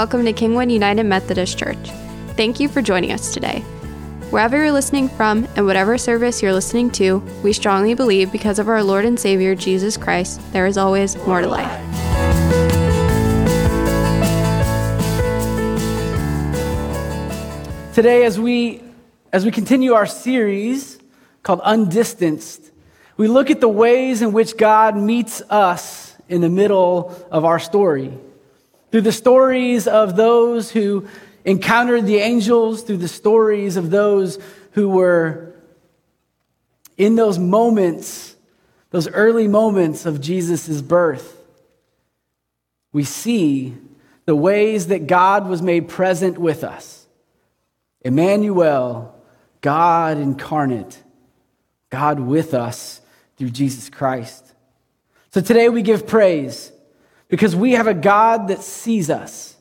welcome to Kingwood United Methodist Church. Thank you for joining us today. Wherever you're listening from and whatever service you're listening to, we strongly believe because of our Lord and Savior Jesus Christ, there is always more to life. Today, as we, as we continue our series called Undistanced, we look at the ways in which God meets us in the middle of our story. Through the stories of those who encountered the angels, through the stories of those who were in those moments, those early moments of Jesus' birth, we see the ways that God was made present with us. Emmanuel, God incarnate, God with us through Jesus Christ. So today we give praise because we have a God that sees us.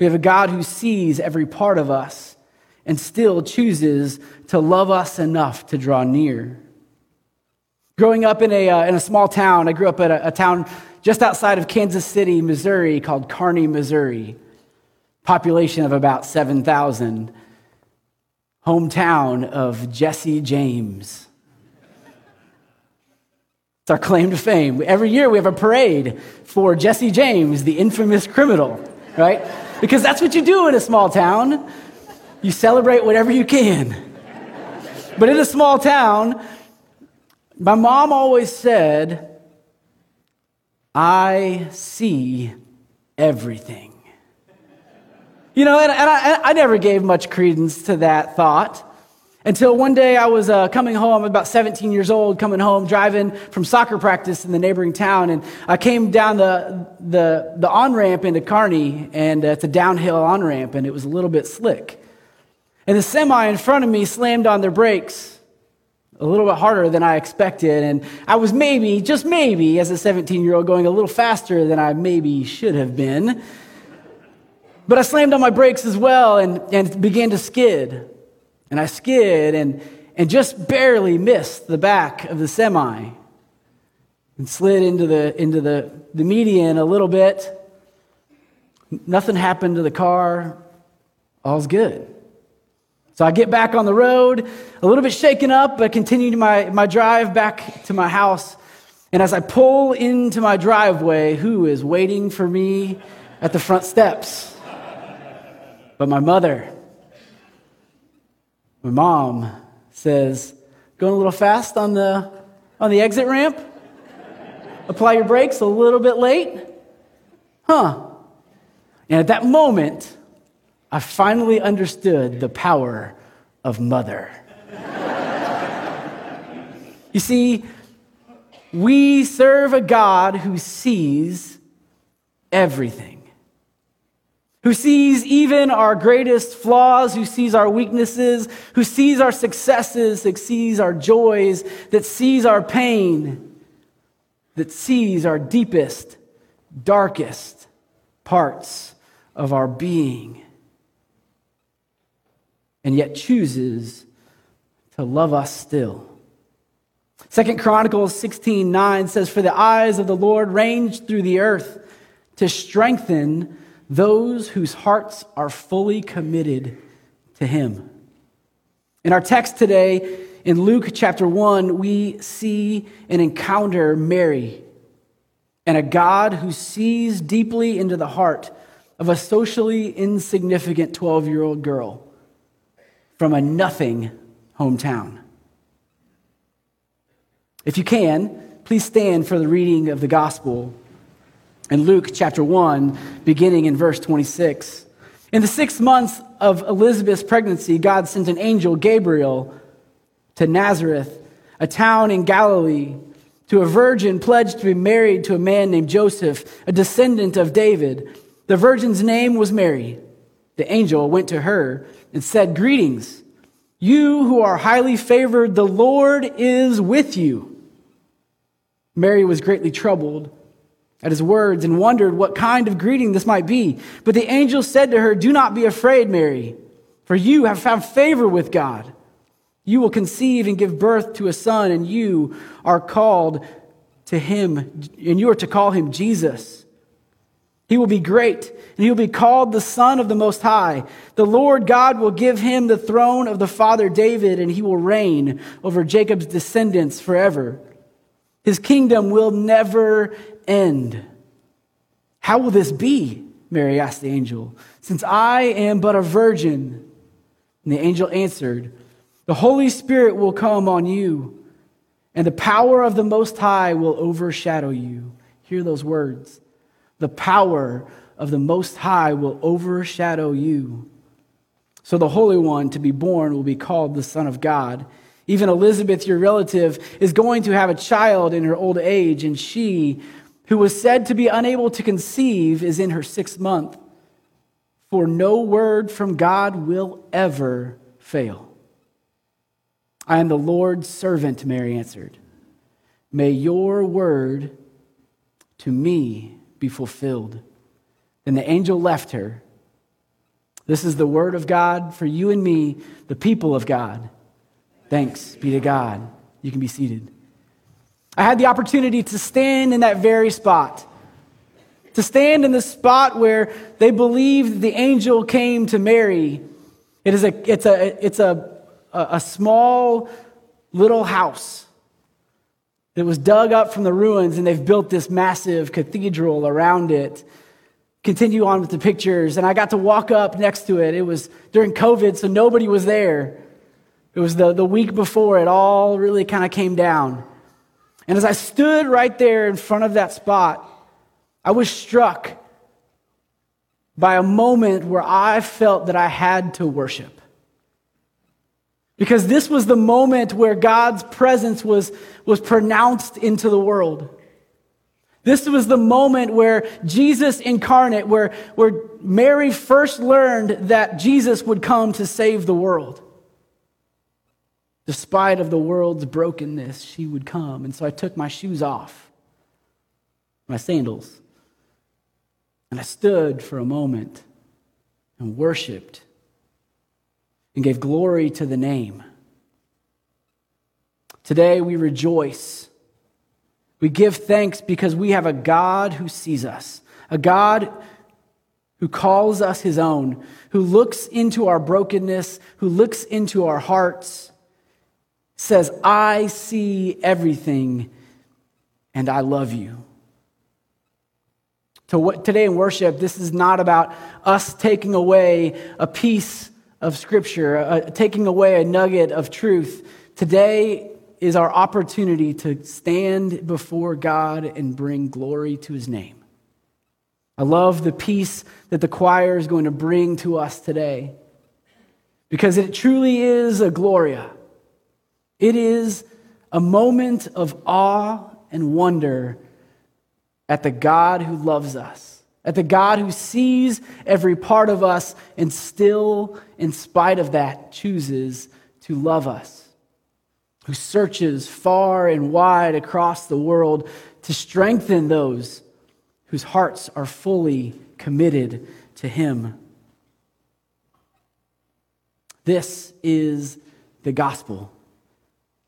We have a God who sees every part of us and still chooses to love us enough to draw near. Growing up in a, uh, in a small town, I grew up at a, a town just outside of Kansas City, Missouri, called Kearney, Missouri population of about 7,000, hometown of Jesse James. It's our claim to fame. Every year we have a parade for Jesse James, the infamous criminal, right? Because that's what you do in a small town. You celebrate whatever you can. But in a small town, my mom always said, I see everything. You know, and, and I, I, never gave much credence to that thought until one day I was uh, coming home, about 17 years old, coming home, driving from soccer practice in the neighboring town. And I came down the, the, the on ramp into Kearney, and uh, it's a downhill on ramp, and it was a little bit slick. And the semi in front of me slammed on their brakes a little bit harder than I expected. And I was maybe, just maybe, as a 17 year old, going a little faster than I maybe should have been. But I slammed on my brakes as well and, and began to skid. And I skid and, and just barely missed the back of the semi and slid into the, into the, the median a little bit. Nothing happened to the car. All's good. So I get back on the road, a little bit shaken up, but continue my, my drive back to my house. And as I pull into my driveway, who is waiting for me at the front steps? But my mother, my mom says, going a little fast on the, on the exit ramp? Apply your brakes a little bit late? Huh. And at that moment, I finally understood the power of mother. you see, we serve a God who sees everything who sees even our greatest flaws, who sees our weaknesses, who sees our successes, that sees our joys, that sees our pain, that sees our deepest, darkest parts of our being, and yet chooses to love us still. Second Chronicles 16 9 says, For the eyes of the Lord range through the earth to strengthen those whose hearts are fully committed to Him. In our text today, in Luke chapter 1, we see and encounter Mary and a God who sees deeply into the heart of a socially insignificant 12 year old girl from a nothing hometown. If you can, please stand for the reading of the gospel in Luke chapter 1, beginning in verse 26. In the six months of Elizabeth's pregnancy, God sent an angel, Gabriel, to Nazareth, a town in Galilee, to a virgin pledged to be married to a man named Joseph, a descendant of David. The virgin's name was Mary. The angel went to her and said, Greetings, you who are highly favored, the Lord is with you. Mary was greatly troubled at his words and wondered what kind of greeting this might be. But the angel said to her, Do not be afraid, Mary, for you have found favor with God. You will conceive and give birth to a son, and you are called to him, and you are to call him Jesus. He will be great, and he will be called the Son of the Most High. The Lord God will give him the throne of the father David, and he will reign over Jacob's descendants forever. His kingdom will never end. How will this be? Mary asked the angel, since I am but a virgin. And the angel answered, The Holy Spirit will come on you, and the power of the Most High will overshadow you. Hear those words. The power of the Most High will overshadow you. So the Holy One to be born will be called the Son of God. Even Elizabeth, your relative, is going to have a child in her old age, and she, who was said to be unable to conceive, is in her sixth month. For no word from God will ever fail. I am the Lord's servant, Mary answered. May your word to me be fulfilled. Then the angel left her. This is the word of God for you and me, the people of God. Thanks be to God. You can be seated. I had the opportunity to stand in that very spot. To stand in the spot where they believed the angel came to Mary. It is a, it's a, it's a, a small little house that was dug up from the ruins, and they've built this massive cathedral around it. Continue on with the pictures, and I got to walk up next to it. It was during COVID, so nobody was there. It was the, the week before it all really kind of came down. And as I stood right there in front of that spot, I was struck by a moment where I felt that I had to worship. Because this was the moment where God's presence was, was pronounced into the world. This was the moment where Jesus incarnate, where, where Mary first learned that Jesus would come to save the world. Despite of the world's brokenness, she would come. And so I took my shoes off, my sandals, and I stood for a moment and worshiped and gave glory to the name. Today we rejoice. We give thanks because we have a God who sees us, a God who calls us his own, who looks into our brokenness, who looks into our hearts, says, I see everything and I love you. To what, Today in worship, this is not about us taking away a piece of Scripture, uh, taking away a nugget of truth. Today is our opportunity to stand before God and bring glory to His name. I love the piece that the choir is going to bring to us today because it truly is a Gloria. It is a moment of awe and wonder at the God who loves us at the God who sees every part of us and still, in spite of that, chooses to love us, who searches far and wide across the world to strengthen those whose hearts are fully committed to Him. This is the gospel.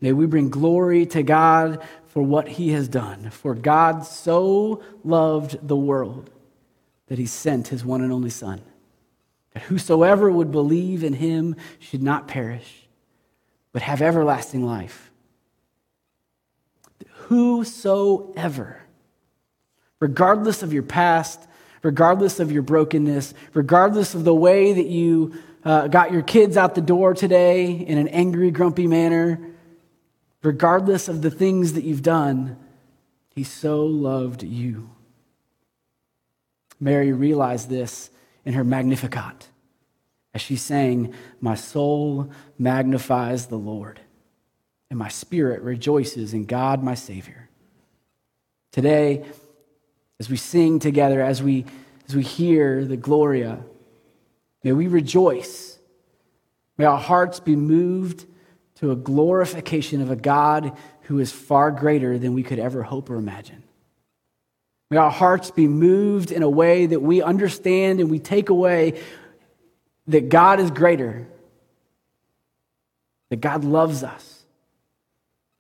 May we bring glory to God for what He has done. For God so loved the world that he sent his one and only Son, that whosoever would believe in him should not perish, but have everlasting life. Whosoever, regardless of your past, regardless of your brokenness, regardless of the way that you uh, got your kids out the door today in an angry, grumpy manner, regardless of the things that you've done, he so loved you. Mary realized this in her Magnificat as she sang, My soul magnifies the Lord, and my spirit rejoices in God my Savior. Today, as we sing together, as we, as we hear the Gloria, may we rejoice. May our hearts be moved to a glorification of a God who is far greater than we could ever hope or imagine. May our hearts be moved in a way that we understand and we take away that God is greater, that God loves us,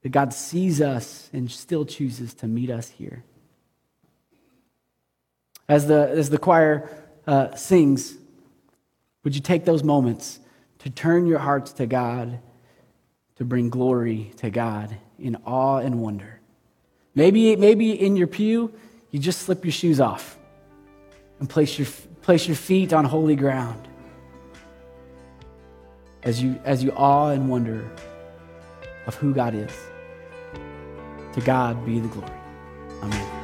that God sees us and still chooses to meet us here. As the, as the choir uh, sings, would you take those moments to turn your hearts to God, to bring glory to God in awe and wonder? Maybe, maybe in your pew, you just slip your shoes off and place your, place your feet on holy ground as you, as you awe and wonder of who God is. To God be the glory. Amen.